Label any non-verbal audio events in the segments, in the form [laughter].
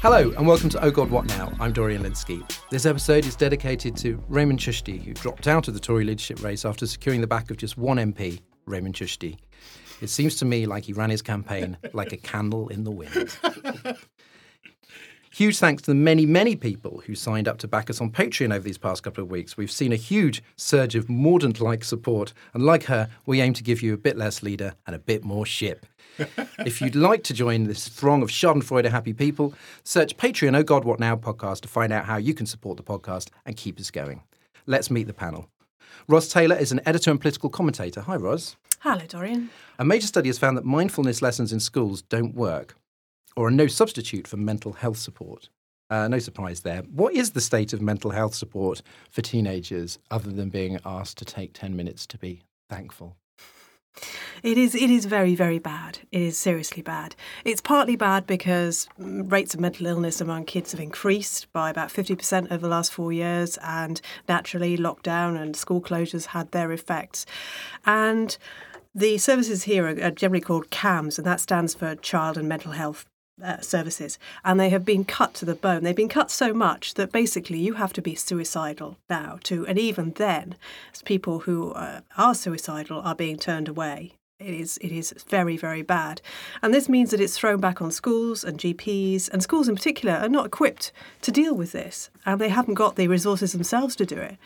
Hello, and welcome to Oh God What Now? I'm Dorian Lynskey. This episode is dedicated to Rehman Chishti, who dropped out of the Tory leadership race after securing the back of just one MP, Rehman Chishti. It seems to me like he ran his campaign [laughs] like a candle in the wind. Huge thanks to the many, many people who signed up to back us on Patreon over these past couple of weeks. We've seen a huge surge of Mordaunt like support, and like her, we aim to give you a bit less leader and a bit more ship. If you'd like to join this throng of Schadenfreude happy people, search Patreon Oh God What Now podcast to find out how you can support the podcast and keep us going. Let's meet the panel. Ros Taylor is an editor and political commentator. Hi, Ros. Hello, Dorian. A major study has found that mindfulness lessons in schools don't work or are no substitute for mental health support. Uh, no surprise there. What is the state of mental health support for teenagers other than being asked to take 10 minutes to be thankful? It is. It is very, very bad. It is seriously bad. It's partly bad because rates of mental illness among kids have increased by about fifty percent over the last four years, and naturally, lockdown and school closures had their effects. And the services here are generally called CAMS, and that stands for Child and Mental Health uh, services, and they have been cut to the bone. They've been cut so much that basically you have to be suicidal now to, and even then, people who uh, are suicidal are being turned away. It is it is very very bad, and this means that it's thrown back on schools and GPs, and schools in particular are not equipped to deal with this, and they haven't got the resources themselves to do it.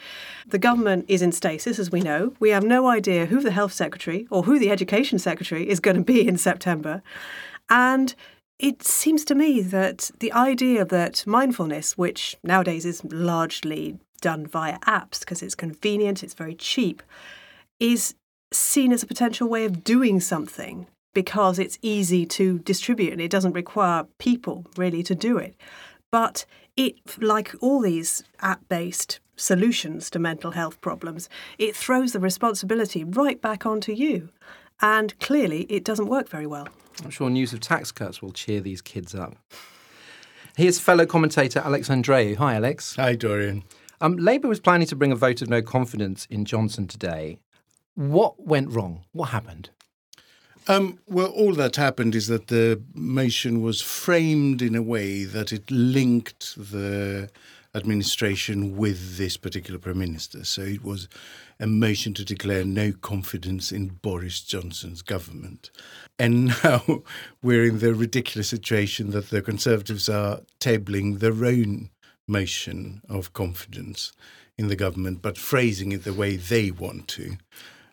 The government is in stasis, as we know. We have no idea who the health secretary or who the education secretary is going to be in September, and it seems to me that the idea that mindfulness, which nowadays is largely done via apps because it's convenient, it's very cheap, is seen as a potential way of doing something because it's easy to distribute and it doesn't require people really to do it. But it, like all these app based solutions to mental health problems, it throws the responsibility right back onto you. And clearly, it doesn't work very well. I'm sure news of tax cuts will cheer these kids up. Here's fellow commentator Alex Andreou. Hi, Alex. Hi, Dorian. Um, Labour was planning to bring a vote of no confidence in Johnson today. What went wrong? What happened? Um, well, all that happened is that the motion was framed in a way that it linked the administration with this particular prime minister. So it was a motion to declare no confidence in Boris Johnson's government. And [laughs] now we're in the ridiculous situation that the Conservatives are tabling their own motion of confidence in the government, but phrasing it the way they want to.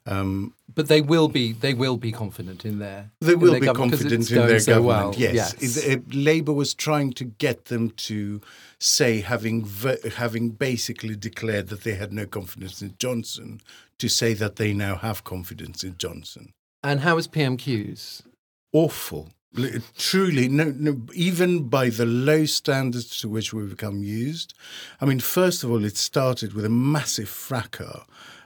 Um, but they will be they will be confident in their they will their be confident in their so government. Well. Yes, yes. It, it, Labour was trying to get them to say having having basically declared that they had no confidence in Johnson to say that they now have confidence in Johnson. And how is PMQs? Awful. Truly, no, no, even by the low standards to which we've become used. I mean, first of all, it started with a massive fracas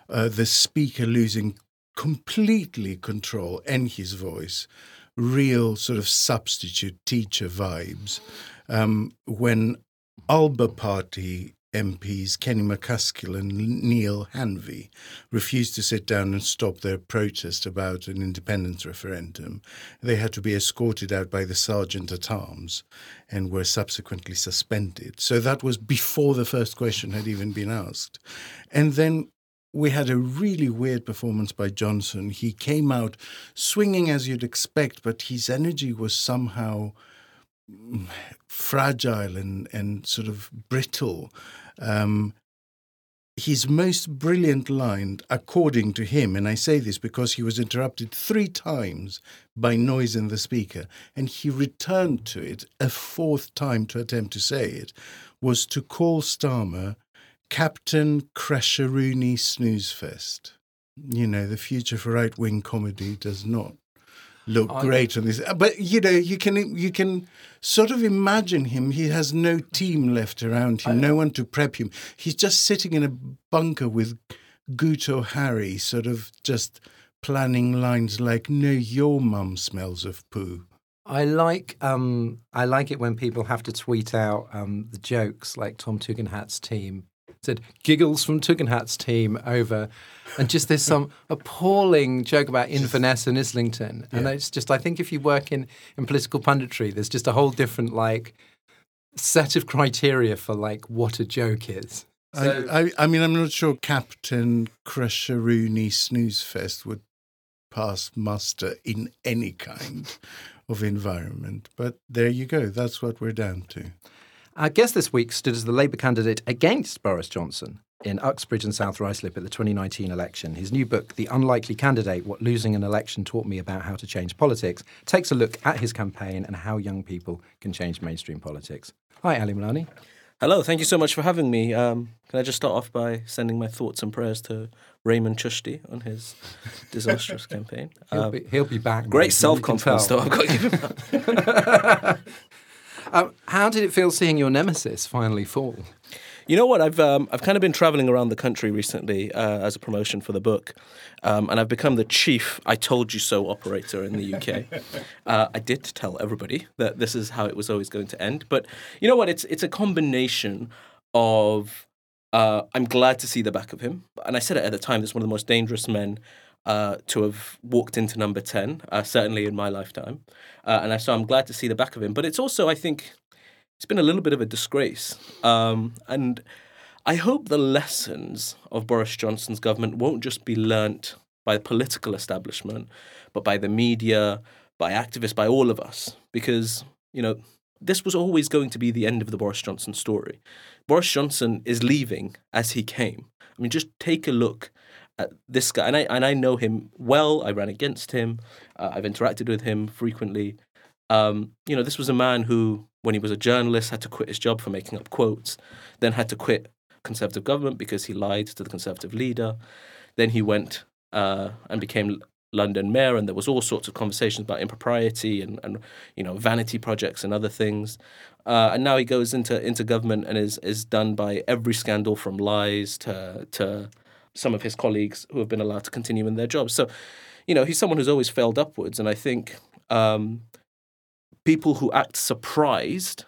uh, the speaker losing completely control and his voice, real sort of substitute teacher vibes, um, when Alba Party MPs Kenny MacAskill and Neale Hanvey refused to sit down and stop their protest about an independence referendum. They had to be escorted out by the sergeant at arms and were subsequently suspended. So that was before the first question had even been asked. And then we had a really weird performance by Johnson. He came out swinging as you'd expect, but his energy was somehow fragile and, and sort of brittle. Um, his most brilliant line, according to him, and I say this because he was interrupted three times by noise in the speaker, and he returned to it a fourth time to attempt to say it, was to call Starmer Captain Crasheroony Snooze Fest. You know, the future for right wing comedy does not look I- great on this. Uh, But you know, you can you can sort of imagine him. He has no team left around him, no one to prep him. He's just sitting in a bunker with Guto Harri, sort of just planning lines like, "No, your mum smells of poo." I like um, I like it when people have to tweet out um, the jokes, like Tom Tugendhat's team said giggles from Tugendhat's team over, and just there's some [laughs] appalling joke about Inverness and Islington, and it's just I think if you work in in political punditry, there's just a whole different like set of criteria for like what a joke is. So- I, I, I mean, I'm not sure Captain Crasheroony Snooze Fest would pass muster in any kind [laughs] of environment. But there you go. That's what we're down to. Our guest this week stood as the Labour candidate against Boris Johnson in Uxbridge and South Ruislip at the 2019 election. His new book, The Unlikely Candidate What Losing an Election Taught Me About How to Change Politics, takes a look at his campaign and how young people can change mainstream politics. Hi, Ali Milani. Hello, thank you so much for having me. Um, can I just start off by sending my thoughts and prayers to Raymond Chishti on his disastrous [laughs] campaign? He'll, Um, be, he'll be back. great self confidence, though. I've got to give him [laughs] [laughs] Um, how did it feel seeing your nemesis finally fall? You know what? I've um, I've kind of been traveling around the country recently uh, as a promotion for the book, um, and I've become the chief "I told you so" operator in the UK. [laughs] uh, I did tell everybody that this is how it was always going to end, but you know what? It's it's a combination of uh, I'm glad to see the back of him, and I said it at the time. Is one of the most dangerous men uh, to have walked into number ten, uh, certainly in my lifetime, uh, and I, so I'm glad to see the back of him. But it's also, I think, it's been a little bit of a disgrace. Um, and I hope the lessons of Boris Johnson's government won't just be learnt by the political establishment, but by the media, by activists, by all of us. Because, you know, this was always going to be the end of the Boris Johnson story. Boris Johnson is leaving as he came. I mean, just take a look at this guy. And I, and I know him well. I ran against him. Uh, I've interacted with him frequently. Um, you know, this was a man who, when he was a journalist, had to quit his job for making up quotes, then had to quit Conservative government because he lied to the Conservative leader. Then he went uh, and became London mayor, and there was all sorts of conversations about impropriety and, and you know vanity projects and other things. Uh, and now he goes into into government and is is done by every scandal from lies to to some of his colleagues who have been allowed to continue in their jobs. So, you know, he's someone who's always failed upwards, and I think. Um, people who act surprised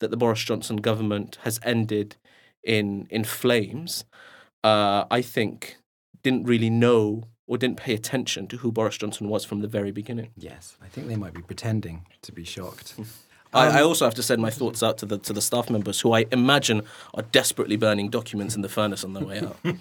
that the Boris Johnson government has ended in in flames, uh, I think, didn't really know or didn't pay attention to who Boris Johnson was from the very beginning. Yes, I think they might be pretending to be shocked. [laughs] I, I also have to send my thoughts out to the to the staff members who I imagine are desperately burning documents in the furnace on their way out. [laughs]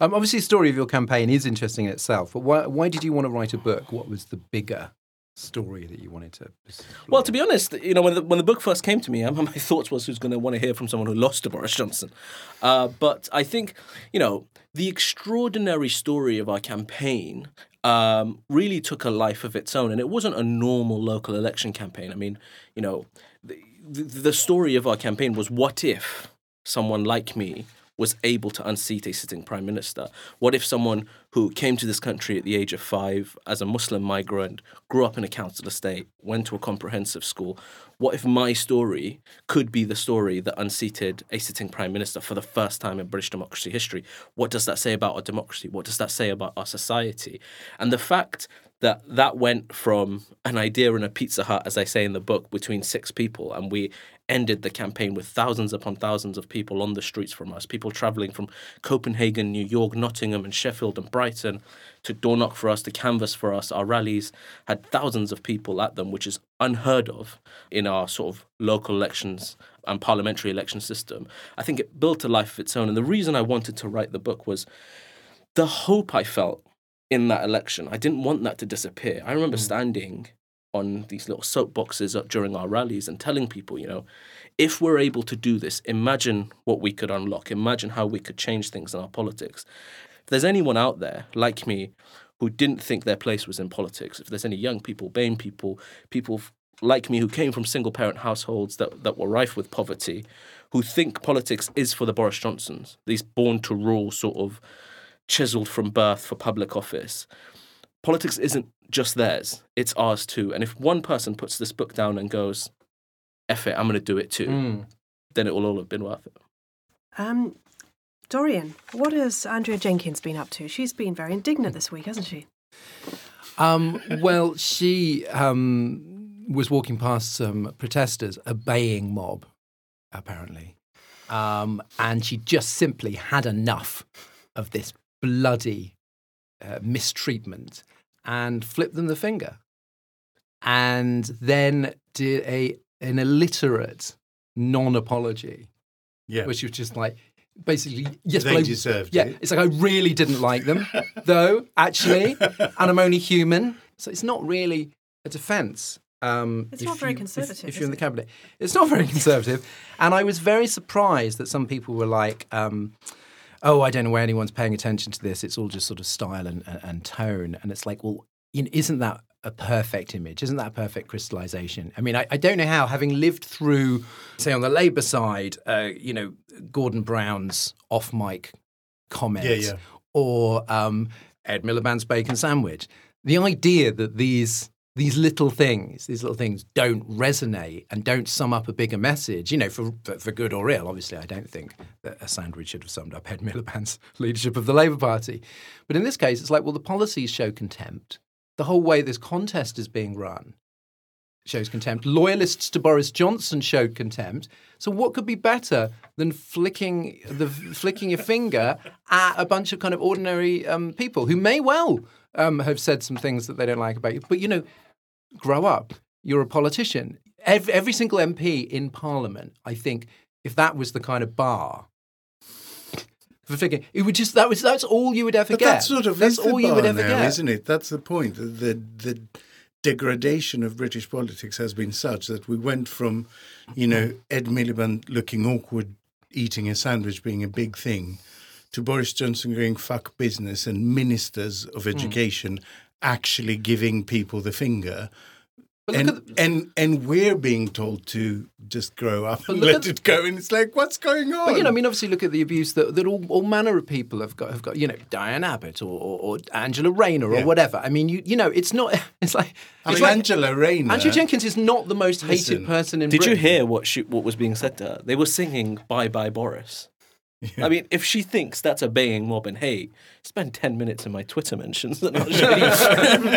Um, obviously, the story of your campaign is interesting in itself, but why, why did you want to write a book? What was the bigger story that you wanted to? explore? Well, to be honest, you know, when the, when the book first came to me, [laughs] my thoughts was who's going to want to hear from someone who lost to Boris Johnson. Uh, but I think, you know, the extraordinary story of our campaign um, really took a life of its own, and it wasn't a normal local election campaign. I mean, you know, the, the story of our campaign was what if someone like me was able to unseat a sitting prime minister? What if someone who came to this country at the age of five as a Muslim migrant, grew up in a council estate, went to a comprehensive school? What if my story could be the story that unseated a sitting prime minister for the first time in British democracy history? What does that say about our democracy? What does that say about our society? And the fact that that went from an idea in a Pizza Hut, as I say in the book, between six people, and we ended the campaign with thousands upon thousands of people on the streets from us, people traveling from Copenhagen, New York, Nottingham, and Sheffield and Brighton to door knock for us, to canvass for us. Our rallies had thousands of people at them, which is unheard of in our sort of local elections and parliamentary election system. I think it built a life of its own. And the reason I wanted to write the book was the hope I felt in that election. I didn't want that to disappear. I remember hmm. standing on these little soapboxes up during our rallies and telling people, you know, if we're able to do this, imagine what we could unlock. Imagine how we could change things in our politics. If there's anyone out there like me who didn't think their place was in politics, if there's any young people, BAME people, people like me who came from single parent households that, that were rife with poverty, who think politics is for the Boris Johnsons, these born to rule sort of chiseled from birth for public office. Politics isn't just theirs, it's ours too. And if one person puts this book down and goes, F it, I'm going to do it too, Mm. then it will all have been worth it. Um, Dorian, what has Andrea Jenkyns been up to? She's been very indignant this week, hasn't she? Um, well, she um, was walking past some protesters, a baying mob, apparently. Um, and she just simply had enough of this bloody uh, mistreatment and flipped them the finger. And then did a an illiterate non apology, Yeah. which was just like, basically, yes, They but I- deserved yeah, it. it's like I really didn't like them, [laughs] though. Actually, and I'm only human, so it's not really a defence. Um, It's not very you- conservative, If, is you're in the it? cabinet, it's not very conservative. [laughs] and I was very surprised that some people were like, um, "Oh, I don't know why anyone's paying attention to this. It's all just sort of style and, and, tone." And it's like, well, you know, isn't that a perfect image? Isn't that a perfect crystallization? I mean, I, I don't know how, having lived through, say, on the Labour side, uh, you know, Gordon Brown's off-mic comments, Yeah, yeah. or um, Ed Miliband's bacon sandwich. The idea that these these little things, these little things, don't resonate and don't sum up a bigger message, you know, for, for for good or ill. Obviously, I don't think that a sandwich should have summed up Ed Miliband's [laughs] leadership of the Labour Party, but in this case, it's like, well, the policies show contempt. The whole way this contest is being run shows contempt. Loyalists to Boris Johnson showed contempt. So what could be better than flicking the flicking your finger at a bunch of kind of ordinary um, people who may well um, have said some things that they don't like about you, but you know, grow up. You're a politician. Every, every single MP in Parliament, I think, if that was the kind of bar. For figuring, it would just that was that's all you would ever But get. that sort of that's all you would ever now, get. isn't it? That's the point. The the degradation of British politics has been such that we went from, you know, Ed Miliband looking awkward, eating a sandwich being a big thing, to Boris Johnson going fuck business and ministers Hmm. of education actually giving people the finger. And, the- and and we're being told to just grow up and let at- it go, and it's like, what's going on? But you know, I mean, obviously, look at the abuse that, that all, all manner of people have got. Have got, you know, Diane Abbott or, or, or Angela Rayner or Yeah. whatever. I mean, you you know, it's not. [laughs] It's like I mean, like Angela Rayner. Angela Jenkyns is not the most hated Listen, person in Did you hear what she, what was being said to her? They were singing "Bye Bye Boris." I mean, if she thinks that's a baying mob and hate, spend ten minutes in my Twitter mentions and I'll [laughs] show you.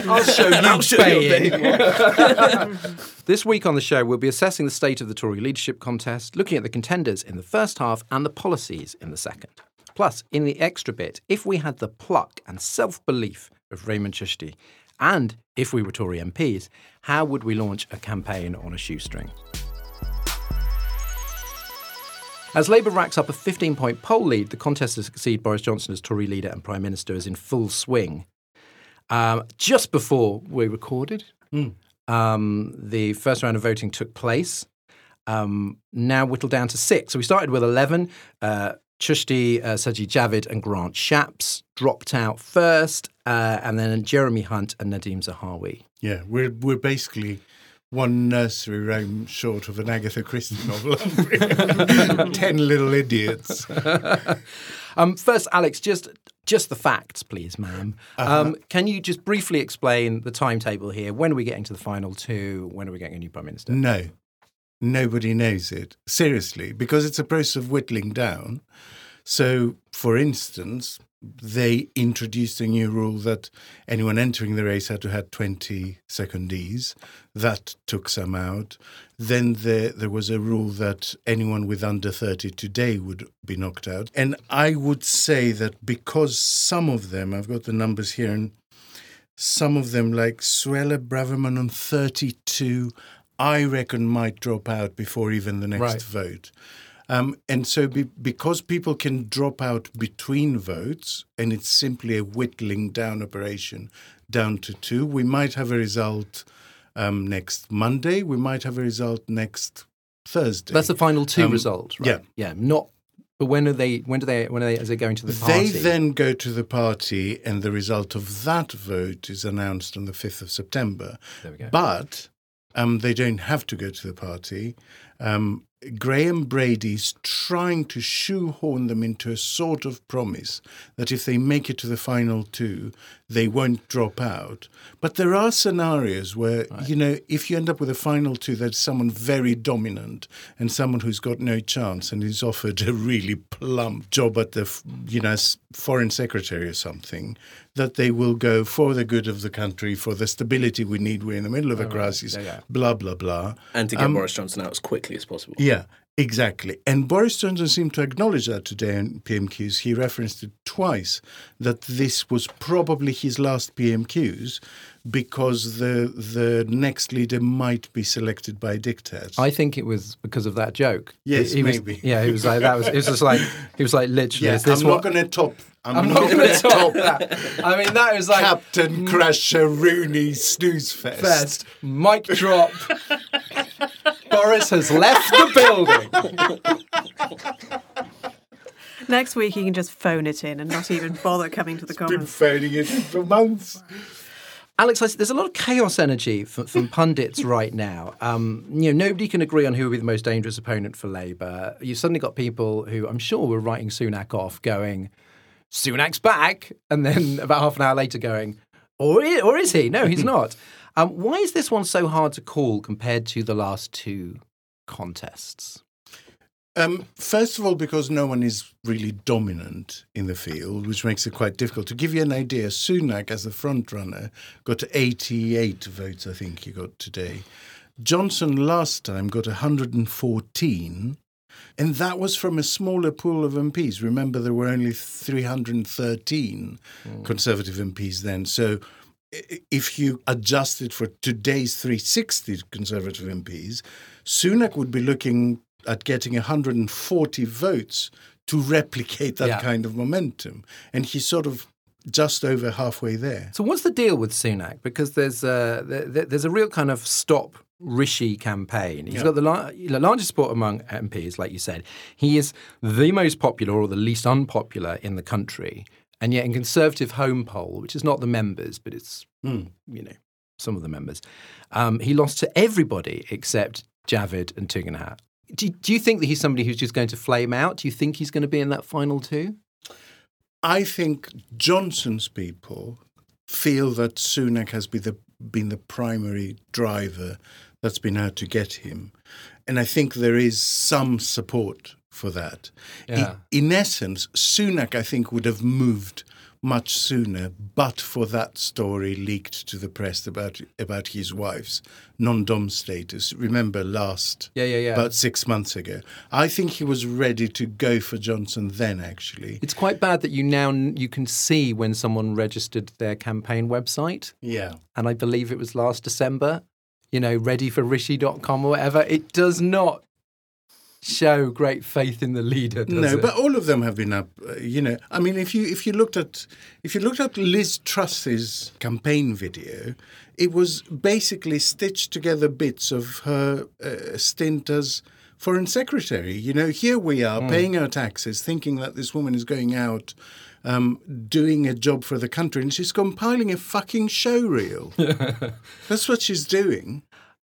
I'll show you, I'll show you baying. baying. [laughs] This week on the show, we'll be assessing the state of the Tory leadership contest, looking at the contenders in the first half and the policies in the second. Plus, in the extra bit, if we had the pluck and self belief of Rehman Chishti, and if we were Tory MPs, how would we launch a campaign on a shoestring? As Labour racks up a 15 point poll lead, the contest to succeed Boris Johnson as Tory leader and Prime Minister is in full swing. Um, just before we recorded, um, the first round of voting took place. Um, now whittled down to six. So we started with 11. Uh, Chishti, uh, Sajid Javid, and Grant Shapps dropped out first, uh, and then Jeremy Hunt and Nadhim Zahawi. Yeah, we're we're basically one nursery rhyme short of an Agatha Christie novel. [laughs] [laughs] Ten little idiots. [laughs] Um, first, Alex, just just the facts, please, ma'am. Um, can you just briefly explain the timetable here? When are we getting to the final two? When are we getting a new prime minister? No, nobody knows it seriously because it's a process of whittling down. So, for instance, they introduced a new rule that anyone entering the race had to have 20 secondees. That took some out. Then there, there was a rule that anyone with under 30 today would be knocked out. And I would say that because some of them, I've got the numbers here, and some of them, like Suella Braverman on 32, I reckon might drop out before even the next Right. vote. Um, and so, be, because people can drop out between votes, and it's simply a whittling down operation down to two, we might have a result um, next Monday. We might have a result next Thursday. That's the final two Um, results, right? yeah. yeah. Not. But when are they? When do they? When are they? As they going to the party? They then go to the party, and the result of that vote is announced on the 5th of September. There we go. But Um, they don't have to go to the party. Um, Graham Brady's trying to shoehorn them into a sort of promise that if they make it to the final two, they won't drop out. But there are scenarios where, you know, if you end up with a final two, there's someone very dominant and someone who's got no chance and is offered a really plump job at the, you know, as foreign secretary or something, that they will go for the good of the country, for the stability we need. We're in the middle of a crisis, Yeah, yeah. blah, blah, blah. And to get um, Boris Johnson out as quickly as possible. Yeah, exactly. And Boris Johnson seemed to acknowledge that today in PMQs. He referenced it twice that this was probably his last PMQs because the the next leader might be selected by dictators. I think it was because of that joke. Yes, He- he was- maybe. yeah, he was like that. Was it was just like [laughs] he was like literally. yeah, I'm what, not going to top. I'm, I'm not not going to to top that. I mean, that was like Captain Crasheroony snooze fest. best mic drop. [laughs] Boris has left the building. Next week, he can just phone it in and not even bother coming to the Been Commons. phoning it in for months. Alex, there's a lot of chaos energy from, from pundits right now. Um, you know, nobody can agree on who would be the most dangerous opponent for Labour. You've suddenly got people who I'm sure were writing Sunak off, going, "Sunak's back," and then [laughs] about half an hour later, going, "Or i- or is he? No, he's [laughs] not." Um, why is this one so hard to call compared to the last two contests? Um, first of all, because no one is really dominant in the field, which makes it quite difficult. To give you an idea, Sunak, as the front runner, got 88 votes, I think he got today. Johnson last time got 114, and that was from a smaller pool of MPs. Remember, there were only 313 Conservative MPs then. So if you adjusted for today's 360 Conservative MPs, Sunak would be looking at getting 140 votes to replicate that Yeah. kind of momentum. And he's sort of just over halfway there. So what's the deal with Sunak? Because there's a there's a real kind of stop Rishi campaign. He's Yeah. got the, lar- the largest support among MPs, like you said. He is the most popular or the least unpopular in the country, and yet in Conservative Home Poll, which is not the members, but it's you know some of the members, um, he lost to everybody except Javid and Tugendhat. Do, do you think that he's somebody who's just going to flame out? Do you think he's going to be in that final two? I think Johnson's people feel that Sunak has been the, been the primary driver that's been out to get him. And I think there is some support for that. Yeah. In, essence, Sunak, I think, would have moved much sooner, but for that story leaked to the press about about his wife's non-dom status. Remember last Yeah, yeah, yeah. about six months ago. I think he was ready to go for Johnson then. Actually, It's quite bad that you now you can see when someone registered their campaign website, yeah. and I believe it was last December. You know, readyforrishi.com or whatever. It does not show great faith in the leader. Does No, it? but all of them have been up. Uh, you know, I mean, if you if you looked at if you looked at Liz Truss's campaign video, it was basically stitched together bits of her uh, stint as foreign secretary. You know, here we are paying our taxes, thinking that this woman is going out. Um, doing a job for the country, and she's compiling a fucking show reel. [laughs] That's what she's doing.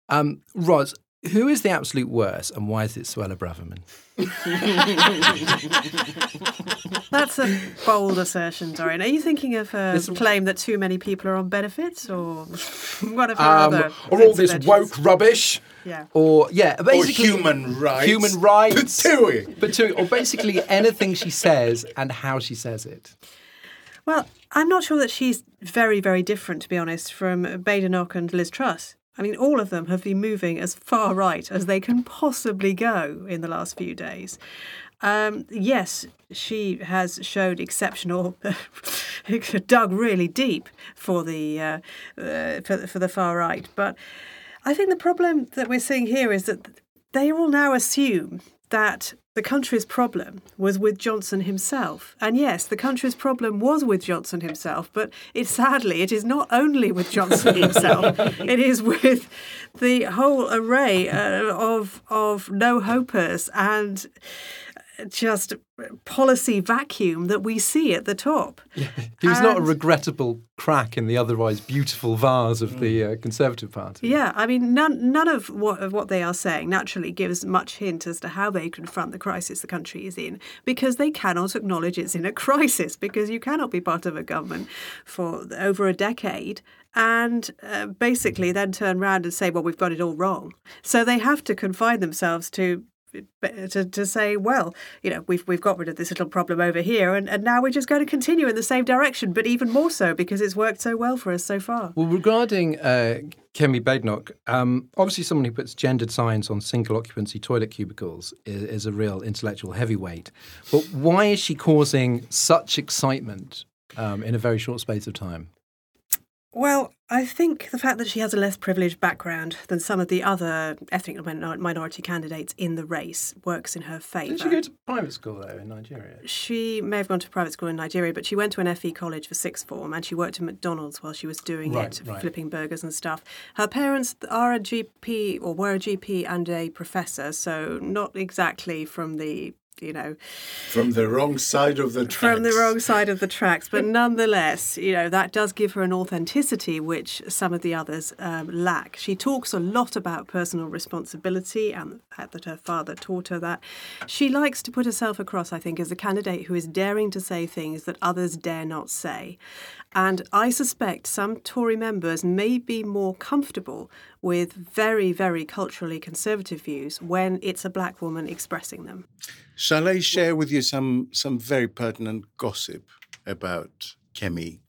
um, Ros, who is the absolute worst, and why is it Suella Braverman? [laughs] That's a bold assertion, Dorian. Are you thinking of a This- claim that too many people are on benefits, or [laughs] what of her Um, other? or all this interventions? woke rubbish? Yeah. Or yeah, basically human rights. Human rights. Patooey. But to, or basically anything she says and how she says it. Well, I'm not sure that she's very, very different, to be honest, from Badenoch and Liz Truss. I mean, all of them have been moving as far right as they can possibly go in the last few days. Um, yes, she has showed exceptional, [laughs] dug really deep for the uh, uh, for, for the far right. But I think the problem that we're seeing here is that they all now assume that the country's problem was with Johnson himself. And yes, the country's problem was with Johnson himself, but it sadly it is not only with Johnson [laughs] himself. it is with the whole array uh, of of no hopers and just policy vacuum that we see at the top. [laughs] He was not a regrettable crack in the otherwise beautiful vase of the uh, Conservative Party. Yeah, I mean, none none of what of what they are saying naturally gives much hint as to how they confront the crisis the country is in, because they cannot acknowledge it's in a [laughs] crisis. Because you cannot be part of a government for over a decade and uh, basically then turn around and say, "Well, we've got it all wrong." So they have to confine themselves to. To, to say, well, you know, we've we've got rid of this little problem over here, and, and now we're just going to continue in the same direction, but even more so because it's worked so well for us so far. Well, regarding uh, Kemi Badenoch, um, obviously someone who puts gendered signs on single occupancy toilet cubicles is, is a real intellectual heavyweight. But why is she causing such excitement um, in a very short space of time? Well, I think the fact that she has a less privileged background than some of the other ethnic minority candidates in the race works in her favour. Did she go to private school though in Nigeria? She may have gone to private school in Nigeria, but she went to an FE college for sixth form and she worked at McDonald's while she was doing Right, it, right. flipping burgers and stuff. Her parents are a GP or were a GP and a professor, so not exactly from the you know From the wrong side of the tracks. from the wrong side of the tracks. But [laughs] nonetheless, you know, that does give her an authenticity which some of the others um, lack. She talks a lot about personal responsibility and the fact that her father taught her that. She likes to put herself across, I think, as a candidate who is daring to say things that others dare not say. And I suspect some Tory members may be more comfortable with very, very culturally conservative views when it's a black woman expressing them. Shall I share with you some some very pertinent gossip about Kemi?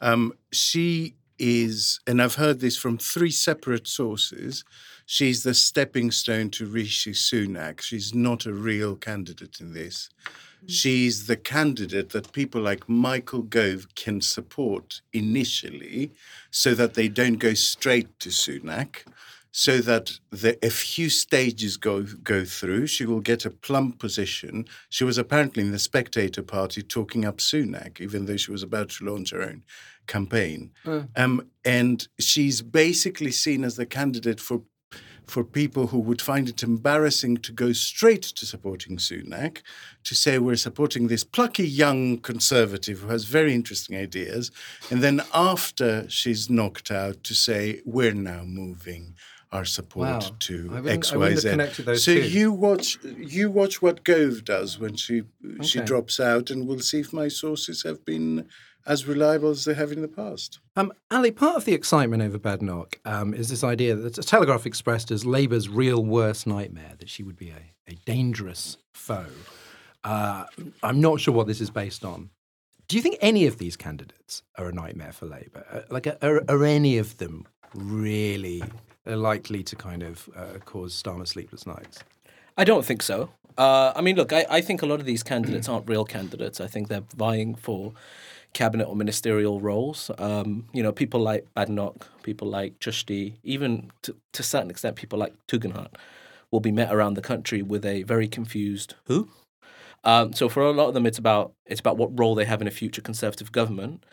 Um, she is, and I've heard this from three separate sources. She's the stepping stone to Rishi Sunak. She's not a real candidate in this. She's the candidate that people like Michael Gove can support initially so that they don't go straight to Sunak so that the, a few stages go go through. She will get a plum position. She was apparently in the Spectator Party talking up Sunak, even though she was about to launch her own campaign. Um, and she's basically seen as the candidate for for people who would find it embarrassing to go straight to supporting Sunak, to say we're supporting this plucky young conservative who has very interesting ideas, and then after she's knocked out, to say we're now moving our support Wow. to X, Y, Z. have connected those So two. you watch you watch what Gove does when she she drops out, and we'll see if my sources have been as reliable as they have in the past. Um, Ali, part of the excitement over Badenoch um, is this idea that the Telegraph expressed as Labour's real worst nightmare, that she would be a, a dangerous foe. Uh, I'm not sure what this is based on. Do you think any of these candidates are a nightmare for Labour? Uh, like, are, are any of them really likely to kind of uh, cause Starmer sleepless nights? I don't think so. Uh, I mean, look, I, I think a lot of these candidates aren't real candidates. I think they're vying for cabinet or ministerial roles. Um, you know, people like Badenoch, people like Chishti, even to, to a certain extent, people like Tugendhat will be met around the country with a very confused who. Um, so for a lot of them, it's about it's about what role they have in a future Conservative government.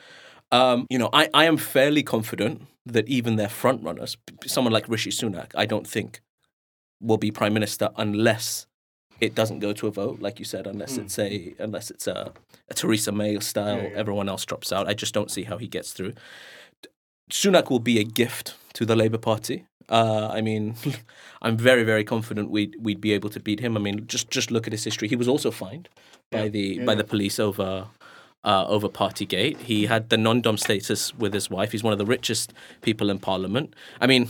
Um, you know, I, I am fairly confident that even their front runners, someone like Rishi Sunak, I don't think will be prime minister unless it doesn't go to a vote, like you said, unless it's a unless it's a, a Theresa May style, everyone else drops out. I just don't see how he gets through. Sunak will be a gift to the Labour Party. Uh, I mean, [laughs] I'm very, very confident we'd we'd be able to beat him. I mean, just just look at his history. He was also fined by the by the police over uh, over Partygate. He had the non-dom status with his wife. He's one of the richest people in Parliament. I mean,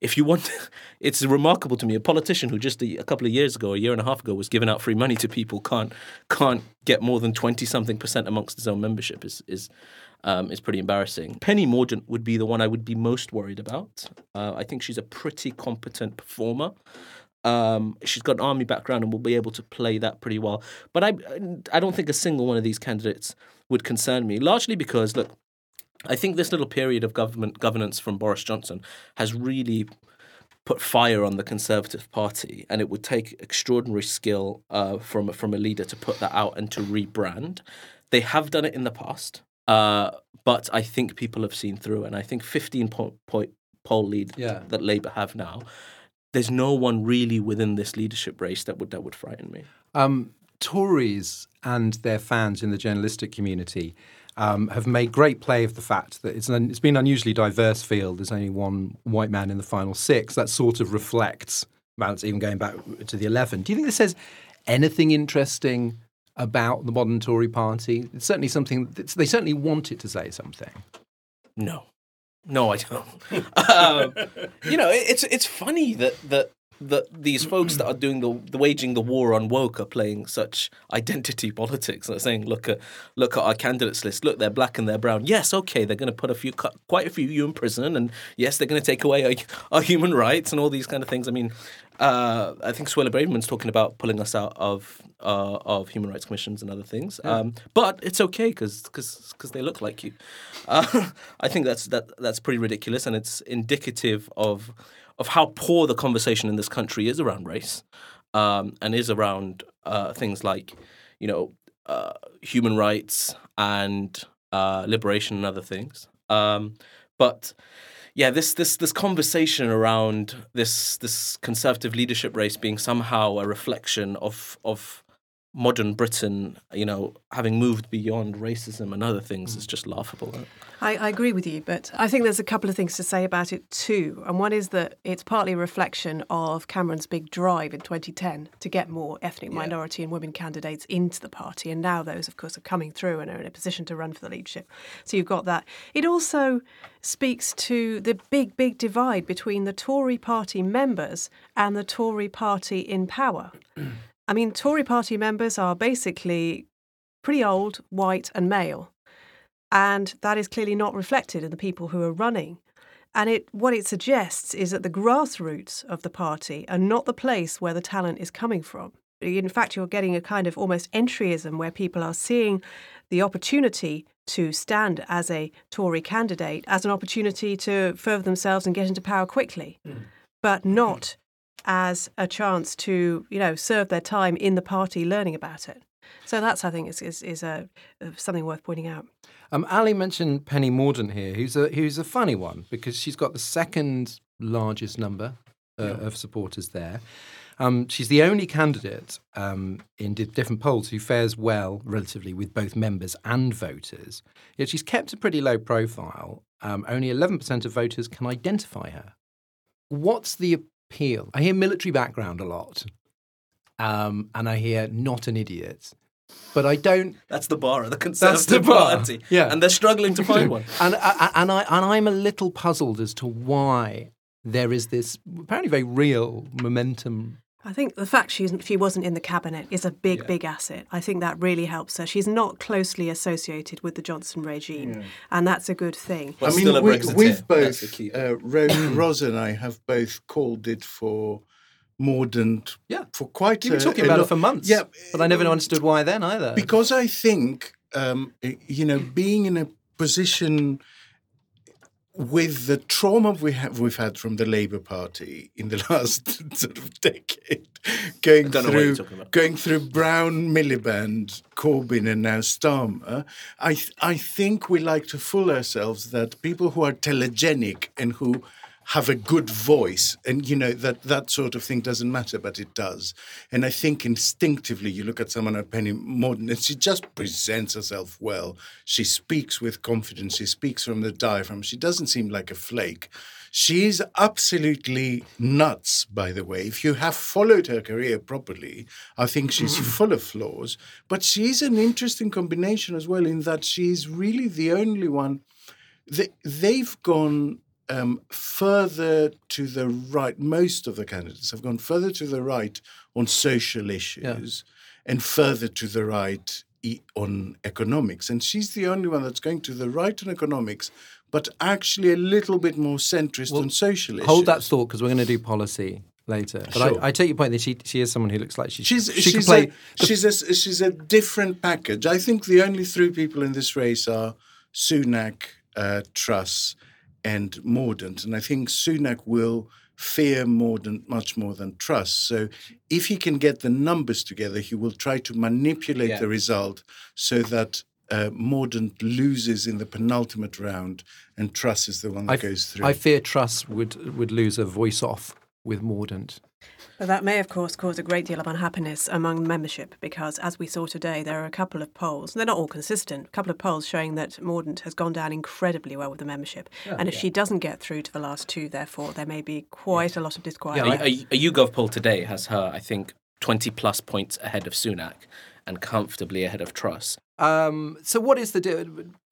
if you want, [laughs] it's remarkable to me. A politician who just a, a couple of years ago, a year and a half ago, was giving out free money to people can't can't get more than twenty something percent amongst his own membership is is um, is pretty embarrassing. Penny Mordaunt would be the one I would be most worried about. Uh, I think she's a pretty competent performer. Um, she's got an army background and will be able to play that pretty well. But I, I don't think a single one of these candidates would concern me. Largely because, look, I think this little period of government governance from Boris Johnson has really put fire on the Conservative Party, and it would take extraordinary skill uh, from from a leader to put that out and to rebrand. They have done it in the past, uh, but I think people have seen through, and I think 15 point, point poll lead Yeah. that Labour have now. There's no one really within this leadership race that would that would frighten me. Um, Tories and their fans in the journalistic community um, have made great play of the fact that it's, an, it's been an unusually diverse field. There's only one white man in the final six. That sort of reflects balance, even going back to the 11. Do you think this says anything interesting about the modern Tory party? It's certainly something, they certainly want it to say something. No. No, I don't. [laughs] um, you know, it's it's funny that that that these folks that are doing the, the waging the war on woke are playing such identity [laughs] politics. They're saying, look at look at our candidates list. Look, they're black and they're brown. Yes, okay, they're going to put a few quite a few you in prison, and yes, they're going to take away our, our, human rights and all these kind of things. I mean, uh, I think Suella Braverman's talking about pulling us out of uh, of human rights commissions and other things. Yeah. Um, but it's okay because because they look like you. [laughs] Uh, I think that's that that's pretty ridiculous, and it's indicative of of how poor the conversation in this country is around race um, and is around uh, things like, you know, uh, human rights and uh, liberation and other things. Um, but yeah, this this this conversation around this this conservative leadership race being somehow a reflection of of modern Britain, you know, having moved beyond racism and other things is mm. just laughable. I, I, agree with you, but I think there's a couple of things to say about it too. And one is that it's partly a reflection of Cameron's big drive in 2010 to get more ethnic yeah. minority and women candidates into the party. And now those, of course, are coming through and are in a position to run for the leadership. So you've got that. It also speaks to the big, big divide between the Tory party members and the Tory party in power. I mean, Tory party members are basically pretty old, white, and male. And that is clearly not reflected in the people who are running. And it, what it suggests is that the grassroots of the party are not the place where the talent is coming from. In fact, you're getting a kind of almost entryism where people are seeing the opportunity to stand as a Tory candidate as an opportunity to further themselves and get into power quickly, mm. but not as a chance to, you know, serve their time in the party learning about it. So that's, I think, is is, is a, something worth pointing out. Um, Ali mentioned Penny Mordaunt here, who's a who's a funny one because she's got the second largest number uh, yeah. of supporters there. Um, she's the only candidate um, in different polls who fares well relatively with both members and voters. Yet she's kept a pretty low profile. Um, only 11% of voters can identify her. What's the appeal. I hear military background a lot, um, and I hear not an idiot. But I don't. That's the bar of the Conservative the Party. Yeah, and they're struggling to [laughs] find one. and I, and I and I'm a little puzzled as to why there is this apparently very real momentum I think the fact she's, she wasn't in the cabinet is a big, yeah. big asset. I think that really helps her. She's not closely associated with the Johnson regime, yeah. and that's a good thing. Well, I mean, we, we've both, uh, Ros [clears throat] and I have both called it for Mordaunt yeah. for quite You've been talking about it for months. Yeah. But I never understood why then either. Because I think, um, you know, being in a position with the trauma we have we've had from the Labour Party in the [laughs] last sort of decade, going through going through Brown, Miliband, Corbyn, and now Starmer, I th- I think we like to fool ourselves that people who are telegenic and who have a good voice and you know that that sort of thing doesn't matter but it does and i think instinctively you look at someone like penny Mordaunt and she just presents herself well she speaks with confidence she speaks from the diaphragm she doesn't seem like a flake She's absolutely nuts, by the way. If you have followed her career properly, I think she's mm. full of flaws. But she's an interesting combination as well, in that she's really the only one. They, they've gone um, further to the right. Most of the candidates have gone further to the right on social issues yeah. and further to the right on economics. And she's the only one that's going to the right on economics, but actually a little bit more centrist well, on social issues. Hold that thought because we're going to do policy later. But sure. I, I, take your point that she she is someone who looks like she she's she she's. A, she's a she's a different package. I think the only three people in this race are Sunak, uh, Truss, and Mordaunt. And I think Sunak will fear Mordaunt much more than Truss. So if he can get the numbers together, he will try to manipulate yeah. the result so that uh, Mordaunt loses in the penultimate round and Truss is the one that I, goes through. I fear Truss would would lose a voice off with Mordaunt. But that may, of course, cause a great deal of unhappiness among membership because, as we saw today, there are a couple of polls, they're not all consistent, a couple of polls showing that Mordaunt has gone down incredibly well with the membership. and if she doesn't get through to the last two, therefore, there may be quite a lot of disquiet. A, a, a YouGov poll today has her, I think, 20 plus points ahead of Sunak and comfortably ahead of Truss. Um, so, what is the di-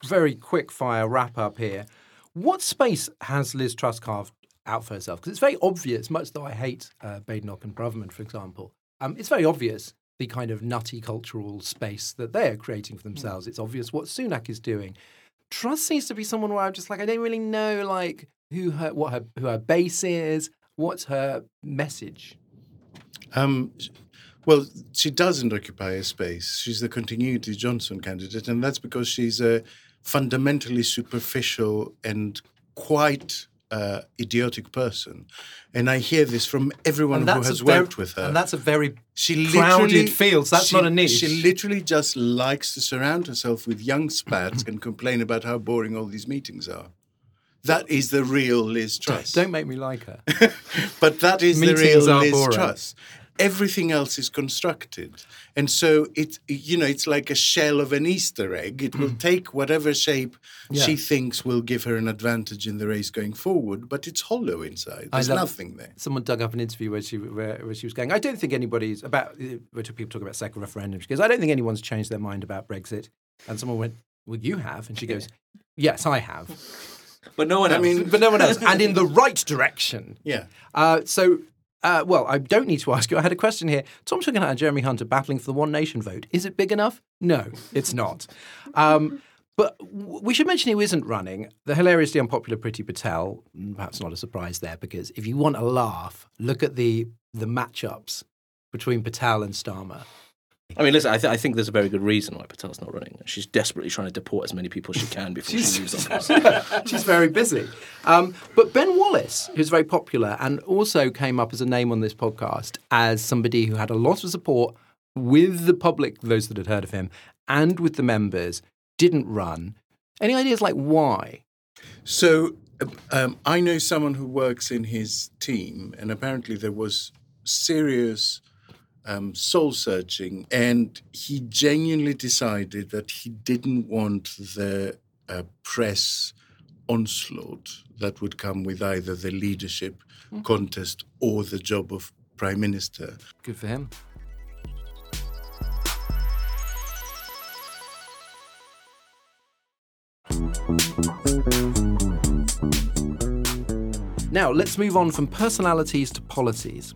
very quick fire wrap up here? What space has Liz Truss carved out for herself? Because it's very obvious, much though I hate uh, Badenoch and Braverman, for example, um, it's very obvious the kind of nutty cultural space that they're creating for themselves. It's obvious what Sunak is doing. Truss seems to be someone where I'm just like, I don't really know, like who her, what her, who her base is, what's her message. Um, well, she doesn't occupy a space. She's the continuity Johnson candidate, and that's because she's a fundamentally superficial and quite uh, idiotic person. And I hear this from everyone who has very- worked with her. And that's a very she crowded field. So that's she- not a niche. She literally just likes to surround herself with young spats and complain about how boring all these meetings are. That is the real Liz Truss. Don't make me like her. [laughs] But that is the real Liz boring. Truss. Everything else is constructed, and so it you know it's like a shell of an Easter egg. It will take whatever shape she thinks will give her an advantage in the race going forward, but it's hollow inside. There's love- nothing there. Someone dug up an interview where she where, where she was going. I don't think anybody's about. Where people talk about second referendums because I don't think anyone's changed their mind about Brexit. And someone went, "Well, you have," and she goes, [laughs] "Yes, I have." But no one Else. I mean, but no one else, [laughs] and in the right direction. Yeah. Uh, so, uh, well, I don't need to ask you. I had a question here. Tom Tugendhat and Jeremy Hunter battling for the One Nation vote. Is it big enough? No, it's not. Um, [laughs] but we should mention who isn't running. The hilariously unpopular Priti Patel. mm, Perhaps not a surprise there, because if you want a laugh, look at the the matchups between Patel and Starmer. I mean, listen, I, th- I think there's a very good reason why Patel's not running. She's desperately trying to deport as many people as she can before she leaves office. [laughs] She's very busy. Um, but Ben Wallace, who's very popular and also came up as a name on this podcast as somebody who had a lot of support with the public, those that had heard of him, and with the members, didn't run. Any ideas like why? So um, I know someone who works in his team, and apparently there was serious um, soul searching, and he genuinely decided that he didn't want the uh, press onslaught that would come with either the leadership contest or the job of prime minister. Good for him. Now, let's move on from personalities to policies.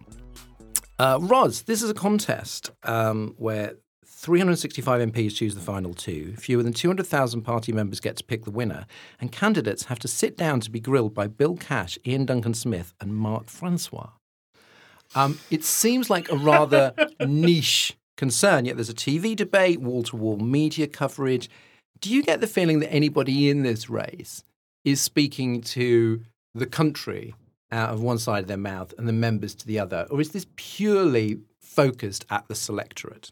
Uh, Ros, this is a contest um, where 365 MPs choose the final two. Fewer than 200,000 party members get to pick the winner, and candidates have to sit down to be grilled by Bill Cash, Iain Duncan Smith, and Mark Francois. Um, it seems like a rather [laughs] niche concern, yet there's a TV debate, wall to wall media coverage. Do you get the feeling that anybody in this race is speaking to the country out of one side of their mouth and the members to the other? Or is this purely focused at the selectorate?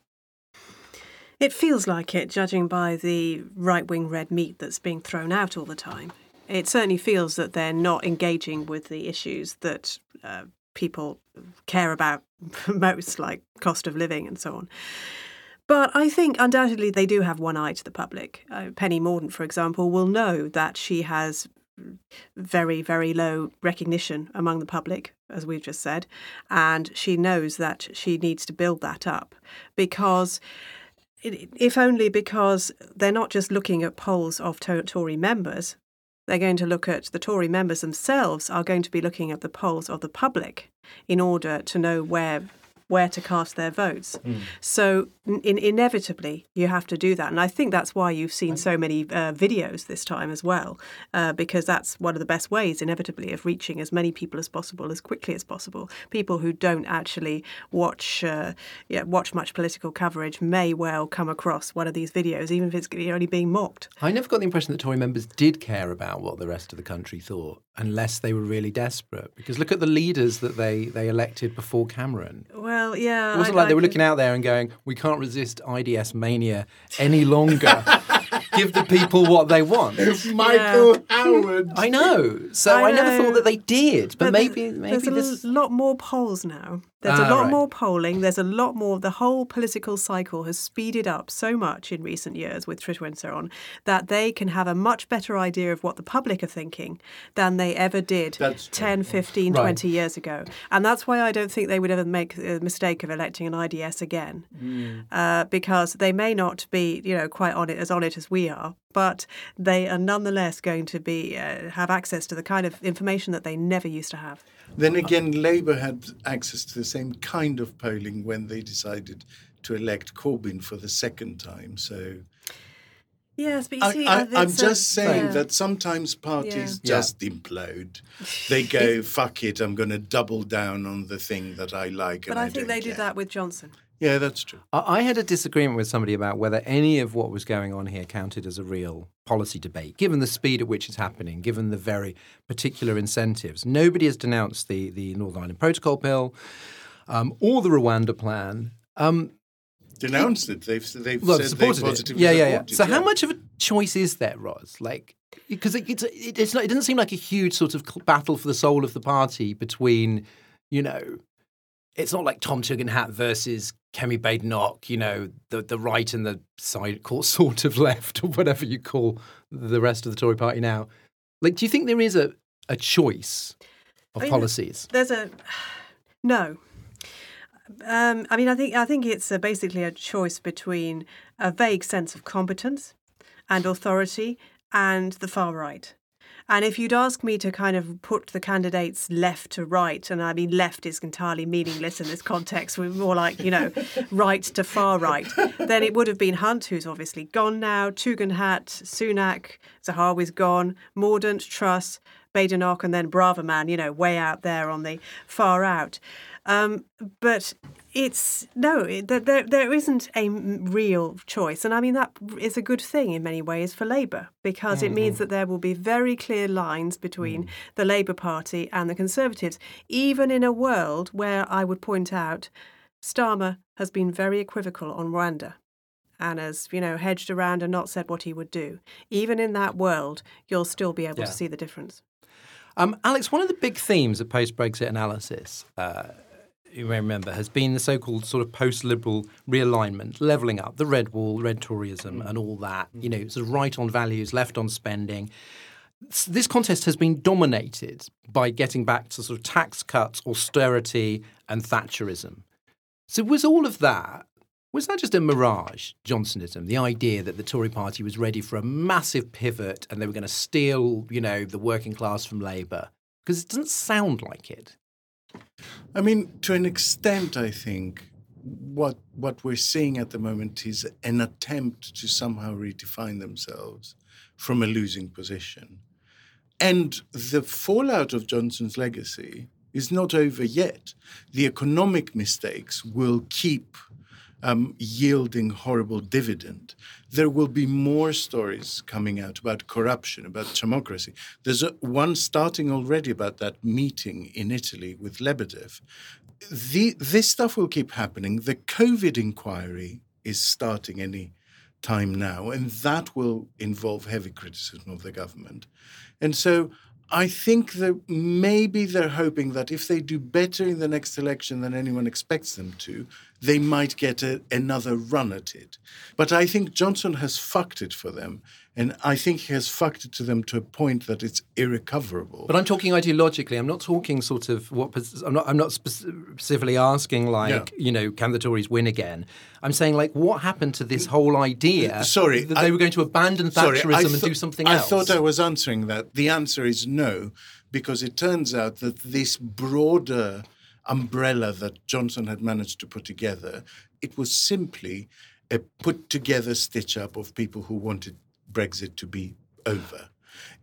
It feels like it, judging by the right wing red meat that's being thrown out all the time. It certainly feels that they're not engaging with the issues that uh, people care about [laughs] most, like cost of living and so on. But I think undoubtedly they do have one eye to the public. Uh, Penny Mordaunt, for example, will know that she has very, very low recognition among the public, as we've just said, and she knows that she needs to build that up because if only because they're not just looking at polls of to- Tory members, they're going to look at the Tory members themselves are going to be looking at the polls of the public in order to know where where to cast their votes. So in, inevitably you have to do that, and I think that's why you've seen so many uh, videos this time as well, uh, because that's one of the best ways, inevitably, of reaching as many people as possible as quickly as possible. People who don't actually watch uh, yeah, watch much political coverage may well come across one of these videos, even if it's only being mocked. I never got the impression that Tory members did care about what the rest of the country thought, unless they were really desperate. Because look at the leaders that they, they elected before Cameron. Well, yeah, It wasn't I- like they were looking out there and going, "We can't resist IDS mania any longer." [laughs] give the people what they want. Michael Howard. I know. So I, I never know. thought that they did, but, But maybe there's- maybe there's this. a lot more polls now. There's Ah, a lot right. more polling. There's a lot more. The whole political cycle has speeded up so much in recent years with Twitter and so on that they can have a much better idea of what the public are thinking than they ever did That's true. 10, 15, Right. 20 years ago. And that's why I don't think they would ever make the mistake of electing an IDS again, uh, because they may not be, you know, quite on it as on it as we are, but they are nonetheless going to be uh, have access to the kind of information that they never used to have. Then again, Labour had access to the same kind of polling when they decided to elect Corbyn for the second time. So Yes, but you see, I, uh, I'm a- just saying yeah. that sometimes parties Yeah. just implode. [laughs] They go, fuck it, I'm going to double down on the thing that I like. But and I I think they did that with Johnson. Yeah, that's true. I had a disagreement with somebody about whether any of what was going on here counted as a real policy debate, given the speed at which it's happening, given the very particular incentives. Nobody has denounced the, the Northern Ireland Protocol Bill um, or the Rwanda plan. Um, Denounced it. They've, they've well, said they supported it. Yeah, yeah, yeah. it, So, how much of a choice is there, Ros? Like, because it, it's, it, it's not, it doesn't seem like a huge sort of battle for the soul of the party between, you know, it's not like Tom Tugendhat versus Kemi Badenoch, you know, the the right and the side call [laughs] sort of left or whatever you call the rest of the Tory party now. Like, do you think there is a, a choice of I mean, policies? There's a no. Um, I mean, I think I think it's uh basically a choice between a vague sense of competence and authority and the far right. And if you'd ask me to kind of put the candidates left to right, and I mean left is entirely meaningless in this context, we're more like, you know, [laughs] right to far right, then it would have been Hunt, who's obviously gone now, Tugendhat, Sunak, Zahawi's gone, Mordaunt, Truss, Badenoch, and then Braverman, you know, way out there on the far out. Um, but it's no, there- there, isn't a real choice. And I mean, that is a good thing in many ways for Labour because it means that there will be very clear lines between the Labour Party and the Conservatives, even in a world where I would point out Starmer has been very equivocal on Rwanda and has, you know, hedged around and not said what he would do. Even in that world, you'll still be able Yeah. to see the difference. Um, Alex, one of the big themes of post Brexit analysis, uh, you may remember, has been the so called sort of post liberal realignment, levelling up, the red wall, red Toryism, mm. and all that, you know, mm. sort of right on values, left on spending. This contest has been dominated by getting back to sort of tax cuts, austerity, and Thatcherism. So, was all of that was that just a mirage, Johnsonism, the idea that the Tory party was ready for a massive pivot and they were going to steal, you know, the working class from Labour? Because it doesn't sound like it. I mean, to an extent, I think what what we're seeing at the moment is an attempt to somehow redefine themselves from a losing position. And the fallout of Johnson's legacy is not over yet. The economic mistakes will keep um, yielding horrible dividend. There will be more stories coming out about corruption, about democracy. There's a, one starting already about that meeting in Italy with Lebedev. The, this stuff will keep happening. The COVID inquiry is starting any time now, and that will involve heavy criticism of the government. And so I think that maybe they're hoping that if they do better in the next election than anyone expects them to, they might get a, another run at it. But I think Johnson has fucked it for them. And I think he has fucked it to them to a point that it's irrecoverable. But I'm talking ideologically. I'm not talking sort of what. I'm not. I'm not spec- specifically asking like you know, can the Tories win again? I'm saying like, what happened to this whole idea? Uh, sorry, that I- they were going to abandon Sorry, Thatcherism I and do something I else. I thought I was answering that. The answer is no, because it turns out that this broader umbrella that Johnson had managed to put together, it was simply a put together stitch up of people who wanted Brexit to be over.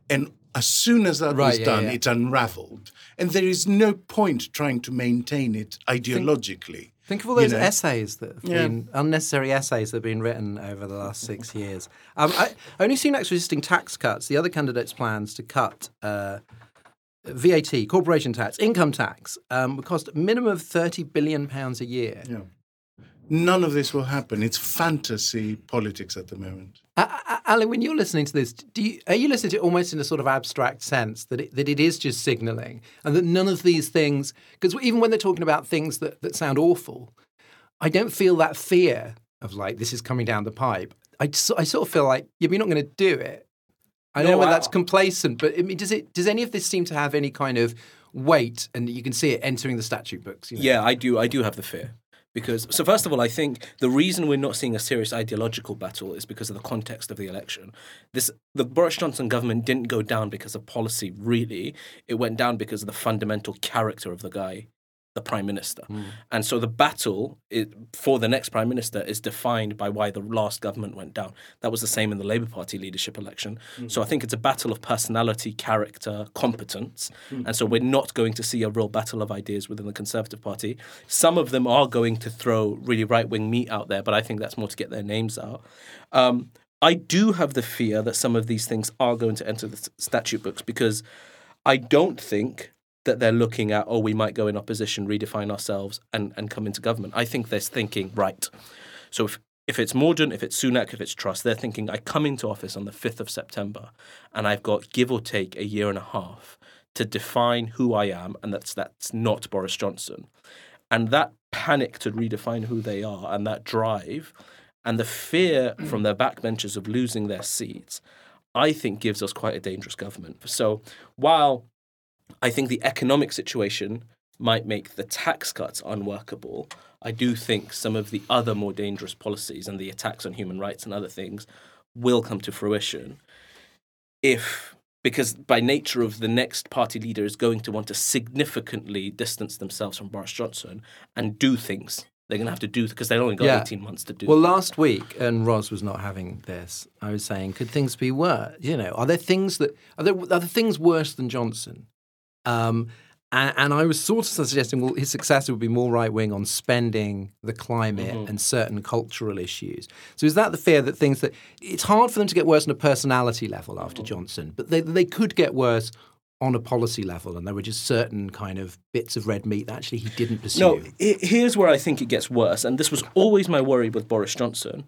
And as soon as that Right, was yeah, done, yeah. it unraveled. And there is no point trying to maintain it ideologically. Think of all you those know? essays that have Yeah. been unnecessary essays that have been written over the last six years. Um, I only seen actually resisting tax cuts. The other candidates' plans to cut uh, VAT, corporation tax, income tax, um, would cost a minimum of thirty billion pounds a year. Yeah. None of this will happen. It's fantasy politics at the moment. A- Alan, when you're listening to this, do you, are you listening to it almost in a sort of abstract sense that it, that it is just signalling and that none of these things, because even when they're talking about things that, that sound awful, I don't feel that fear of like, this is coming down the pipe. I, I sort of feel like, yeah, you're not going to do it. I know whether I- that's complacent, but I mean, does it? Does any of this seem to have any kind of weight, and you can see it entering the statute books? You know? Yeah, I do. I do have the fear because. So first of all, I think the reason we're not seeing a serious ideological battle is because of the context of the election. This the Boris Johnson government didn't go down because of policy. Really, it went down because of the fundamental character of the guy. The prime minister, hmm. and so the battle for the next prime minister is defined by why the last government went down. That was the same in the Labour Party leadership election. Hmm. So I think it's a battle of personality, character, competence, hmm. and so we're not going to see a real battle of ideas within the Conservative Party. Some of them are going to throw really right wing meat out there, but I think that's more to get their names out. Um, I do have the fear that some of these things are going to enter the statute books because I don't think that they're looking at, oh, we might go in opposition, redefine ourselves, and, and come into government. I think they're thinking, right. So if, if it's Mordaunt, if it's Sunak, if it's Truss, they're thinking, I come into office on the 5th of September, and I've got give or take a year and a half to define who I am, and that's that's not Boris Johnson. And that panic to redefine who they are, and that drive, and the fear [clears throat] from their backbenchers of losing their seats, I think gives us quite a dangerous government. So while I think the economic situation might make the tax cuts unworkable. I do think some of the other more dangerous policies and the attacks on human rights and other things will come to fruition if because by nature of the next party leader is going to want to significantly distance themselves from Boris Johnson and do things. They're going to have to do because they've only got Yeah. 18 months to do. Well, last week, and Ros was not having this. I was saying, could things be worse? You know, are there things that are there are there things worse than Johnson? Um, and, and I was sort of suggesting, well, his successor would be more right wing on spending, the climate, Mm-hmm. and certain cultural issues. So is that the fear that things that it's hard for them to get worse on a personality level Mm-hmm. after Johnson, but they they could get worse on a policy level, and there were just certain kind of bits of red meat that actually he didn't pursue. No, he- here's where I think it gets worse, and this was always my worry with Boris Johnson.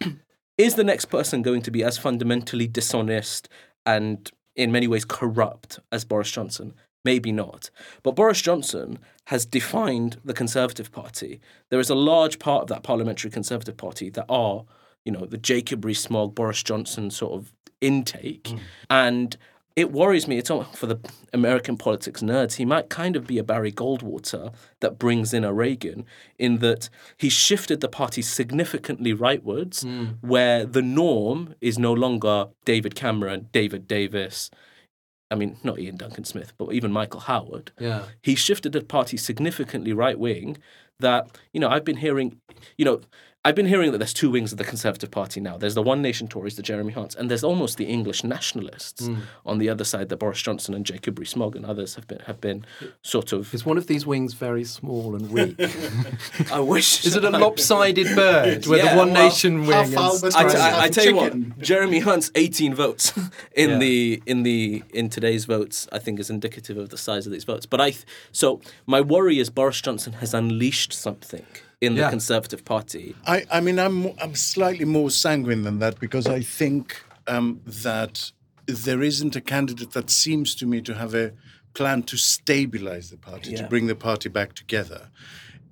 [clears throat] Is the next person going to be as fundamentally dishonest and in many ways corrupt as Boris Johnson? Maybe not. But Boris Johnson has defined the Conservative Party. There is a large part of that parliamentary Conservative Party that are, you know, the Jacob Rees-Mogg, Boris Johnson sort of intake. Mm. And it worries me. It's all for the American politics nerds. He might kind of be a Barry Goldwater that brings in a Reagan, in that he shifted the party significantly rightwards, hmm. where the norm is no longer David Cameron, David Davis. I mean, not Iain Duncan Smith, but even Michael Howard. Yeah. He shifted the party significantly right wing. That you know, I've been hearing, you know, I've been hearing that there's two wings of the Conservative Party now. There's the One Nation Tories, the Jeremy Hunts, and there's almost the English nationalists mm. on the other side that Boris Johnson and Jacob Rees-Mogg and others have been have been sort of. Is one of these wings very small and weak? [laughs] I wish. Is it a lopsided bird [laughs] where Yeah, the one well, nation wing is? Albert, I, Right. t- I, I Half tell you what, Jeremy Hunt's 18 votes [laughs] in Yeah. the in the in today's votes, I think, is indicative of the size of these votes. But I, th- so my worry is Boris Johnson has unleashed something in the Yeah. Conservative Party. I, I mean, I'm I'm slightly more sanguine than that because I think um, that there isn't a candidate that seems to me to have a plan to stabilize the party, to bring the party back together.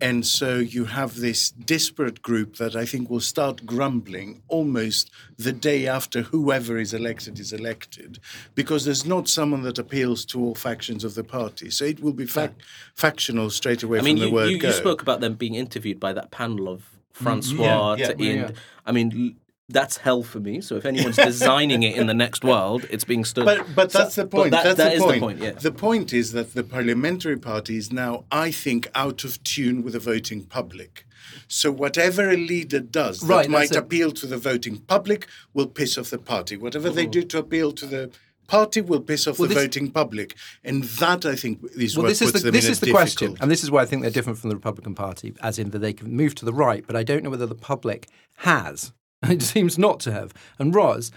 And so you have this disparate group that I think will start grumbling almost the day after whoever is elected is elected, because there's not someone that appeals to all factions of the party. So it will be fac- factional straight away I mean, from the you, word you, go. you spoke about them being interviewed by that panel of mm-hmm. Francois yeah, to yeah, Ian. yeah. I mean, l- that's hell for me. So if anyone's [laughs] designing it in the next world, it's being stood. But but that's the point. But that, that's that the is point. the point. Yeah. The point is that the parliamentary party is now, I think, out of tune with the voting public. So whatever a leader does that Right, might appeal to the voting public will piss off the party. Whatever they mm-hmm. do to appeal to the party will piss off Well, the this- voting public, and that I think is Well, what this is the them this in is the question, and this is why I think they're different from the Republican Party, as in that they can move to the right, but I don't know whether the public has. [laughs] It seems not to have. And Ros,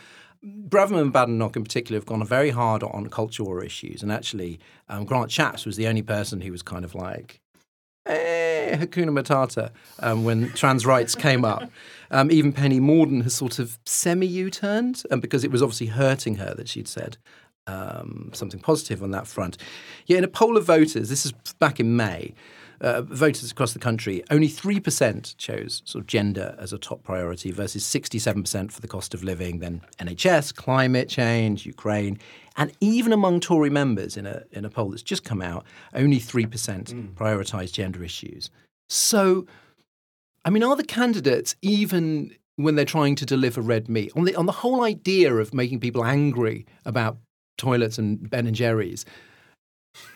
Braverman and Badenoch in particular have gone very hard on culture war issues, and actually, um, Grant Shapps was the only person who was kind of like. eh, Hakuna Matata um, when trans rights came up. Um, even Penny Mordaunt has sort of semi U turned um, because it was obviously hurting her that she'd said um, something positive on that front. Yet in a poll of voters, this is back in May, uh, voters across the country, only 3% chose sort of gender as a top priority versus 67% for the cost of living, then NHS, climate change, Ukraine. And even among Tory members in a, in a poll that's just come out, only 3% mm. prioritise gender issues. So, I mean, are the candidates even when they're trying to deliver red meat on the on the whole idea of making people angry about toilets and Ben and Jerry's.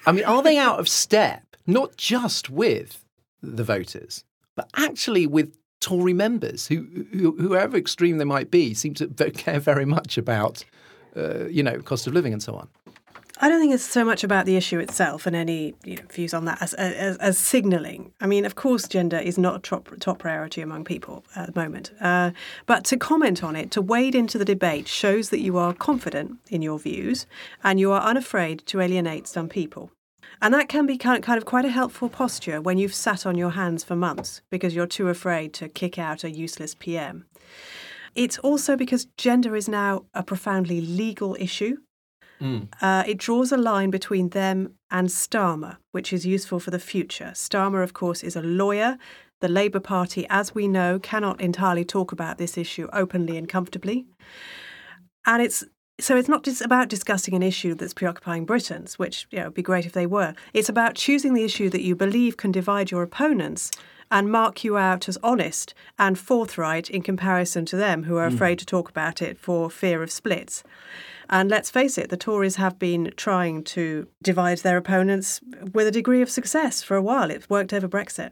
I mean, are they out of step, not just with the voters, but actually with Tory members who, who whoever extreme they might be, seem to [laughs] care very much about, uh, you know, cost of living and so on? I don't think it's so much about the issue itself and any you know, views on that as, as, as signalling. I mean, of course, gender is not a top, top priority among people at the moment. Uh, but to comment on it, to wade into the debate, shows that you are confident in your views and you are unafraid to alienate some people. And that can be kind of quite a helpful posture when you've sat on your hands for months because you're too afraid to kick out a useless PM. It's also because gender is now a profoundly legal issue Mm. Uh, it draws a line between them and Starmer, which is useful for the future. Starmer, of course, is a lawyer. The Labour Party, as we know, cannot entirely talk about this issue openly and comfortably. And it's so it's not just about discussing an issue that's preoccupying Britons, which you know would be great if they were. It's about choosing the issue that you believe can divide your opponents and mark you out as honest and forthright in comparison to them who are mm. afraid to talk about it for fear of splits. And let's face it, the Tories have been trying to divide their opponents with a degree of success for a while. It's worked over Brexit.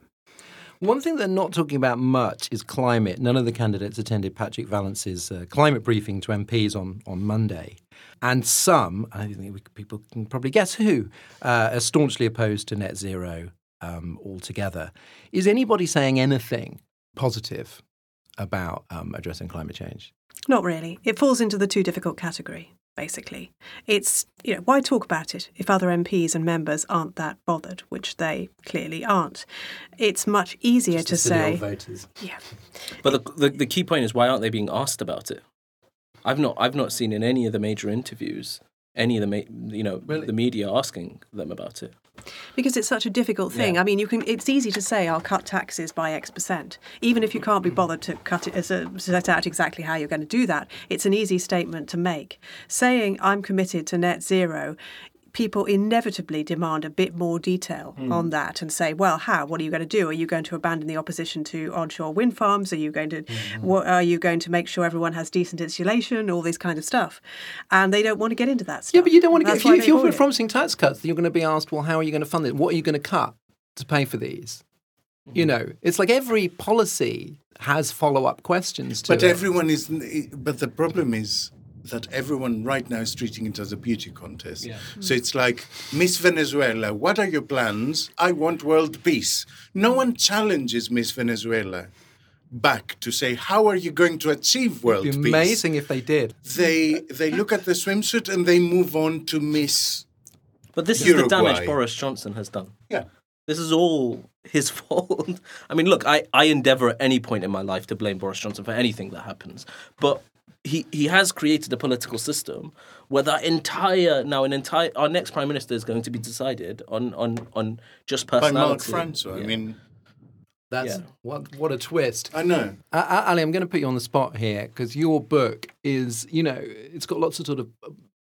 One thing they're not talking about much is climate. None of the candidates attended Patrick Vallance's uh, climate briefing to MPs on, on Monday. And some, I think we, people can probably guess who, uh, are staunchly opposed to net zero um, altogether. Is anybody saying anything positive about um, addressing climate change? Not really. It falls into the too difficult category basically. It's, you know, why talk about it if other MPs and members aren't that bothered, which they clearly aren't. It's much easier Just to say. Voters. Yeah. But the, the, the key point is why aren't they being asked about it? I've not I've not seen in any of the major interviews any of the ma- you know really? the media asking them about it because it's such a difficult thing. Yeah. I mean, you can. It's easy to say I'll cut taxes by X percent, even if you can't be mm. bothered to cut it as a, set out exactly how you're going to do that. It's an easy statement to make. Saying I'm committed to net zero people inevitably demand a bit more detail mm. on that and say, well, how? What are you going to do? Are you going to abandon the opposition to onshore wind farms? Are you going to, mm. what, are you going to make sure everyone has decent insulation? All this kind of stuff, and they don't want to get into that stuff. Yeah, but you don't want to get. If, you, if you're promising tax cuts, you're going to be asked, well, how are you going to fund it? What are you going to cut to pay for these? Mm-hmm. You know, it's like every policy has follow up questions. but it. everyone is. But the problem is that everyone right now is treating it as a beauty contest. Yeah. So hmm. it's like, Miss Venezuela, what are your plans? I want world peace. No one challenges Miss Venezuela back to say, how are you going to achieve world It'd be peace? Amazing if they did. They they look at the swimsuit and they move on to Miss. But this Uruguay. is the damage Boris Johnson has done. Yeah. This is all his [laughs] fault. I mean, look, I, I endeavor at any point in my life to blame Boris Johnson for anything that happens. But he he has created a political system where that entire now an entire our next prime minister is going to be decided on on on just personality. By Mark Francois. Yeah. I mean. That's yeah. what what a twist. I know. Uh, Ali, I'm going to put you on the spot here because your book is, you know, it's got lots of sort of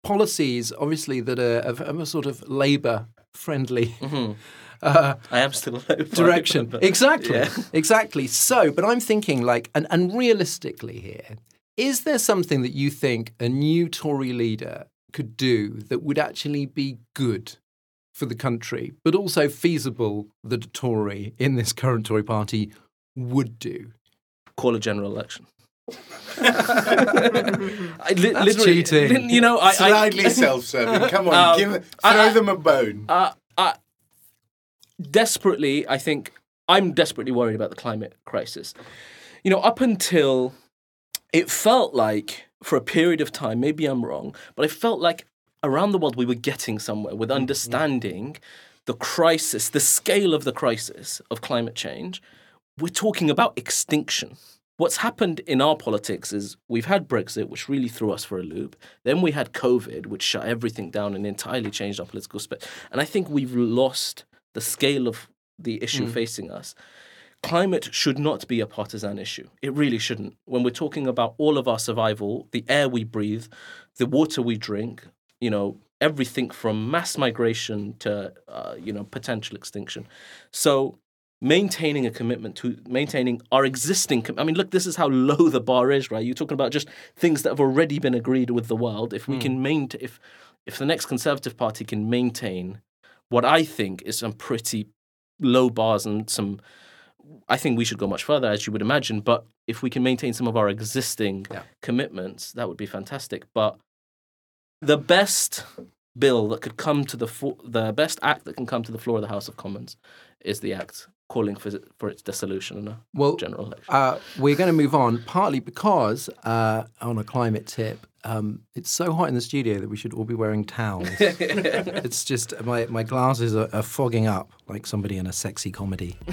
policies, obviously, that are of, of a sort of labour friendly. Mm-hmm. [laughs] Uh, I am still a [laughs] direction. exactly, yeah. exactly. So, but I'm thinking like, and, and realistically here, is there something that you think a new Tory leader could do that would actually be good for the country, but also feasible that a Tory in this current Tory party would do? Call a general election. [laughs] I li- That's cheating. Li- you know, I, slightly I, [laughs] self-serving. Come on, um, give, throw I, them a bone. Uh, uh, desperately, I think I'm desperately worried about the climate crisis. You know, up until it felt like for a period of time, maybe I'm wrong, but I felt like around the world we were getting somewhere with mm, understanding the crisis, the scale of the crisis of climate change, we're talking about extinction. What's happened in our politics is we've had Brexit, which really threw us for a loop. Then we had COVID, which shut everything down and entirely changed our political space. And I think we've lost the scale of the issue mm. facing us. Climate should not be a partisan issue. It really shouldn't. When we're talking about all of our survival, the air we breathe, the water we drink, you know, everything from mass migration to, uh, you know, potential extinction. So maintaining a commitment to maintaining our existing com- i mean look this is how low the bar is right you're talking about just things that have already been agreed with the world if we mm. can maintain if if the next conservative party can maintain what i think is some pretty low bars and some i think we should go much further as you would imagine but if we can maintain some of our existing yeah. commitments that would be fantastic but the best bill that could come to the fo- the best act that can come to the floor of the house of commons is the act calling for for its dissolution in a well, general election. Uh, we're going to move on, partly because uh, on a climate tip, um, it's so hot in the studio that we should all be wearing towels. [laughs] it's just my my glasses are, are fogging up like somebody in a sexy comedy. [laughs]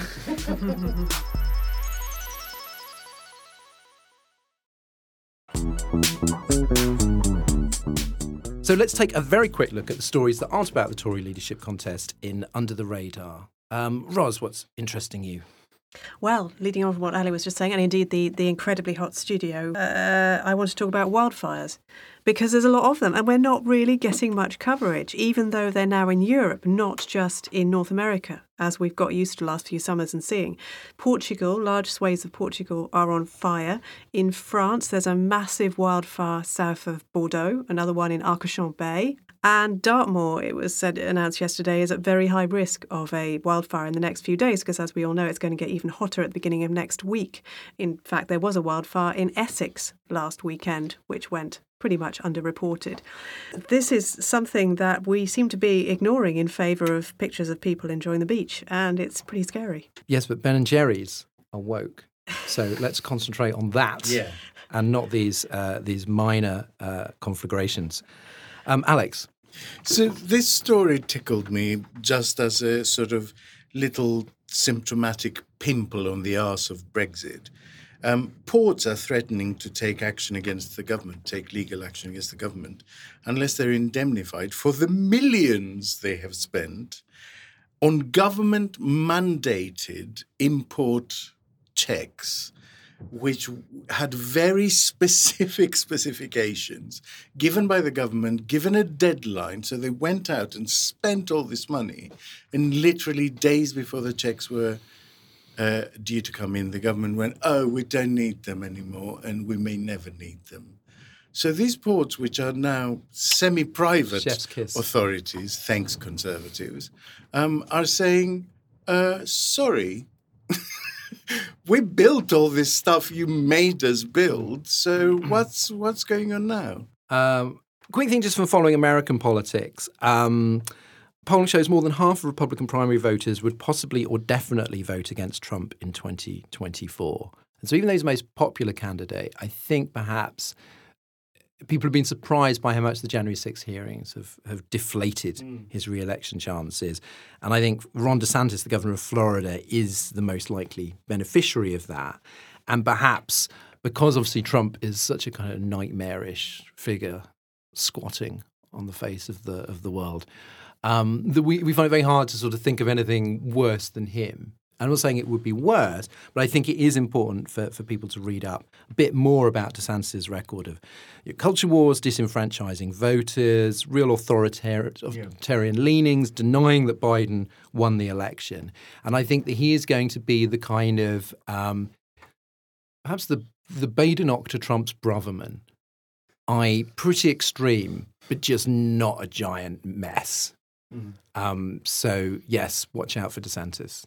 So let's take a very quick look at the stories that aren't about the Tory leadership contest in Under the Radar. Um, Ros, what's interesting you? Well, leading on from what Ali was just saying, and indeed the, the incredibly hot studio, uh, I want to talk about wildfires because there's a lot of them, and we're not really getting much coverage, even though they're now in Europe, not just in North America, as we've got used to the last few summers and seeing. Portugal, large swathes of Portugal are on fire. In France, there's a massive wildfire south of Bordeaux, another one in Arcachon Bay, and Dartmoor, it was said announced yesterday, is at very high risk of a wildfire in the next few days because, as we all know, it's going to get even hotter at the beginning of next week. In fact, there was a wildfire in Essex last weekend, which went pretty much underreported. This is something that we seem to be ignoring in favour of pictures of people enjoying the beach, and it's pretty scary. Yes, but Ben and Jerry's are woke. So [laughs] let's concentrate on that yeah. and not these uh, these minor uh, conflagrations. Um, Alex. So this story tickled me just as a sort of little symptomatic pimple on the arse of Brexit. Um, ports are threatening to take action against the government, take legal action against the government, unless they're indemnified for the millions they have spent on government mandated import checks which had very specific [laughs] specifications given by the government, given a deadline. So they went out and spent all this money. And literally days before the checks were uh, due to come in, the government went, oh, we don't need them anymore and we may never need them. So these ports, which are now semi-private authorities, thanks conservatives, um, are saying, uh, sorry, we built all this stuff you made us build. So mm-hmm. what's what's going on now? Um, quick thing, just from following American politics. Um, polling shows more than half of Republican primary voters would possibly or definitely vote against Trump in 2024. And so, even though he's the most popular candidate, I think perhaps people have been surprised by how much the January 6 hearings have, have deflated mm. his re-election chances. And I think Ron DeSantis, the governor of Florida, is the most likely beneficiary of that. And perhaps because obviously Trump is such a kind of nightmarish figure squatting on the face of the of the world, um, that we, we find it very hard to sort of think of anything worse than him. I'm not saying it would be worse, but I think it is important for, for people to read up a bit more about DeSantis' record of culture wars, disenfranchising voters, real authoritarian, yeah. leanings, denying that Biden won the election. And I think that he is going to be the kind of um, perhaps the the Badenoch to Trump's Braverman. I pretty extreme, but just not a giant mess. Mm. Um, so yes, watch out for DeSantis.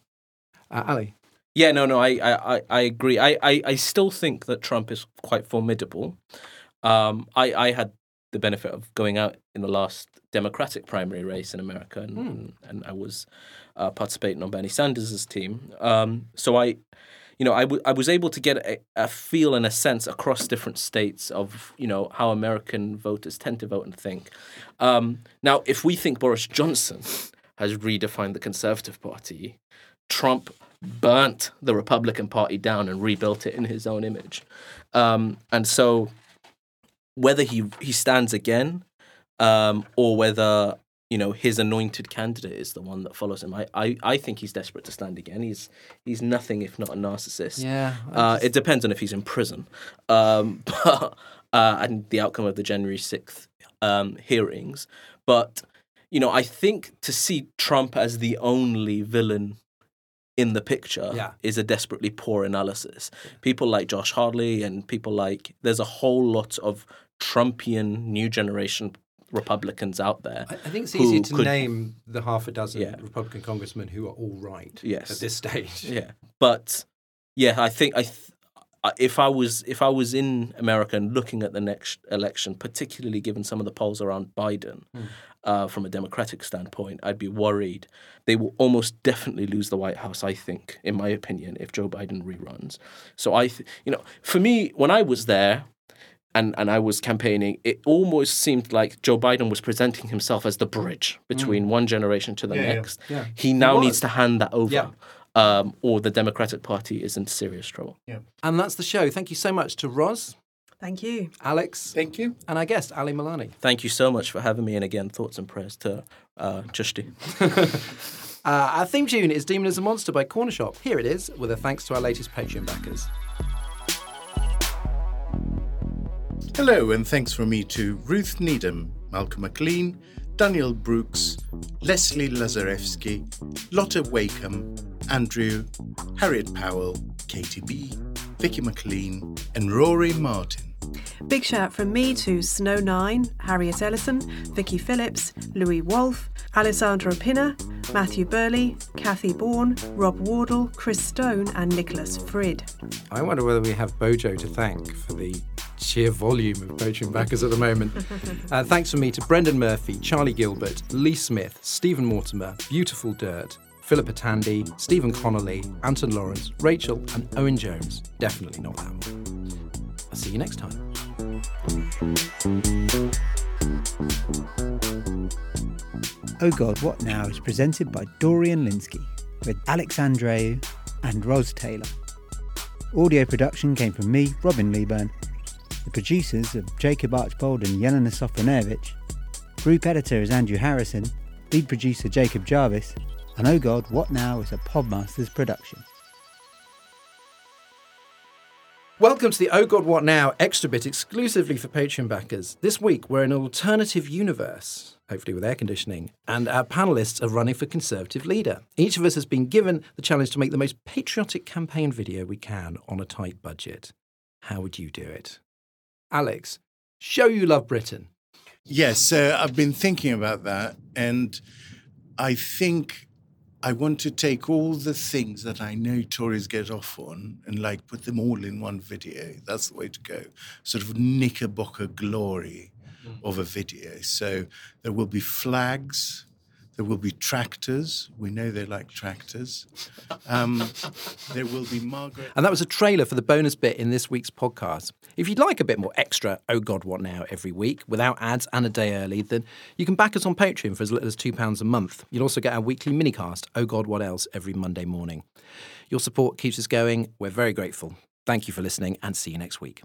Uh, Ali. Yeah, no, no, I, I, I agree. I, I, I still think that Trump is quite formidable. Um, I, I had the benefit of going out in the last Democratic primary race in America, and, mm. and, I was uh, participating on Bernie Sanders' team. Um, so I, you know, I, w- I was able to get a, a, feel and a sense across different states of, you know, how American voters tend to vote and think. Um, now, if we think Boris Johnson has redefined the Conservative Party. Trump burnt the Republican Party down and rebuilt it in his own image. Um, and so, whether he he stands again, um, or whether you know his anointed candidate is the one that follows him, I, I, I think he's desperate to stand again. He's he's nothing if not a narcissist. Yeah, I uh, it depends on if he's in prison, um, [laughs] but, uh, and the outcome of the January sixth um, hearings. But you know, I think to see Trump as the only villain in the picture Yeah. is a desperately poor analysis. People like Josh Hawley and people like there's a whole lot of Trumpian new generation Republicans out there. I I think it's easier to could- name the half a dozen Yeah. Republican congressmen who are all right Yes. at this stage. [laughs] Yeah, but yeah, I think I. Th- I- if I was if I was in America and looking at the next election, particularly given some of the polls around Biden, hmm. Uh, from a Democratic standpoint, I'd be worried. They will almost definitely lose the White House. I think, in my opinion, if Joe Biden reruns. So I, th- you know, for me, when I was there, and, and I was campaigning, it almost seemed like Joe Biden was presenting himself as the bridge between one generation to the Yeah, yeah. next. Yeah. He now was. needs to hand that over, Yeah. um, or the Democratic Party is in serious trouble. Yeah. And that's the show. Thank you so much to Ros, Thank you. Alex, Thank you. and our guest, Ali Milani. Thank you so much for having me, and again, thoughts and prayers to uh, Chishti. [laughs] Uh, our theme tune is Demon is a Monster by Corner Shop. Here it is, with a thanks to our latest Patreon backers. Hello, and thanks from me to Ruth Needham, Malcolm McLean, Daniel Brooks, Leslie Lazarevsky, Lotta Wakeham, Andrew, Harriet Powell, Katie B, Vicky McLean, and Rory Martin. Big shout from me to Snow9, Harriet Ellison, Vicky Phillips, Louis Wolfe, Alessandra Pinner, Matthew Burley, Kathy Bourne, Rob Wardle, Chris Stone, and Nicholas Frid. I wonder whether we have Bojo to thank for the sheer volume of Patreon backers at the moment. [laughs] uh, thanks from me to Brendan Murphy, Charlie Gilbert, Lee Smith, Stephen Mortimer, Beautiful Dirt, Philippa Tandy, Stephen Connolly, Anton Lawrence, Rachel, and Owen Jones. Definitely not that one. I'll see you next time. Oh God, What Now is presented by Dorian Lynskey with Alex Andreou and Ros Taylor. Audio production came from me, Robin Leeburn, the producers of Jacob Archbold and Yelena Sofronevich. Group editor is Andrew Harrison, lead producer Jacob Jarvis, and Oh God, What Now is a Podmasters production. Welcome to the Oh God What Now extra bit exclusively for Patreon backers. This week we're in an alternative universe, hopefully with air conditioning, and our panelists are running for Conservative leader. Each of us has been given the challenge to make the most patriotic campaign video we can on a tight budget. How would you do it? Alex, show you love Britain. Yes, uh, I've been thinking about that, and I think I want to take all the things that I know Tories get off on and like put them all in one video. That's the way to go. Sort of knickerbocker glory mm. of a video. So there will be flags. There will be tractors. We know they like tractors. Um, there will be Margaret. And that was a trailer for the bonus bit in this week's podcast. If you'd like a bit more extra Oh God What Now every week without ads and a day early, then you can back us on Patreon for as little as £2 a month. You'll also get our weekly minicast, Oh God What Else, every Monday morning. Your support keeps us going. We're very grateful. Thank you for listening and see you next week.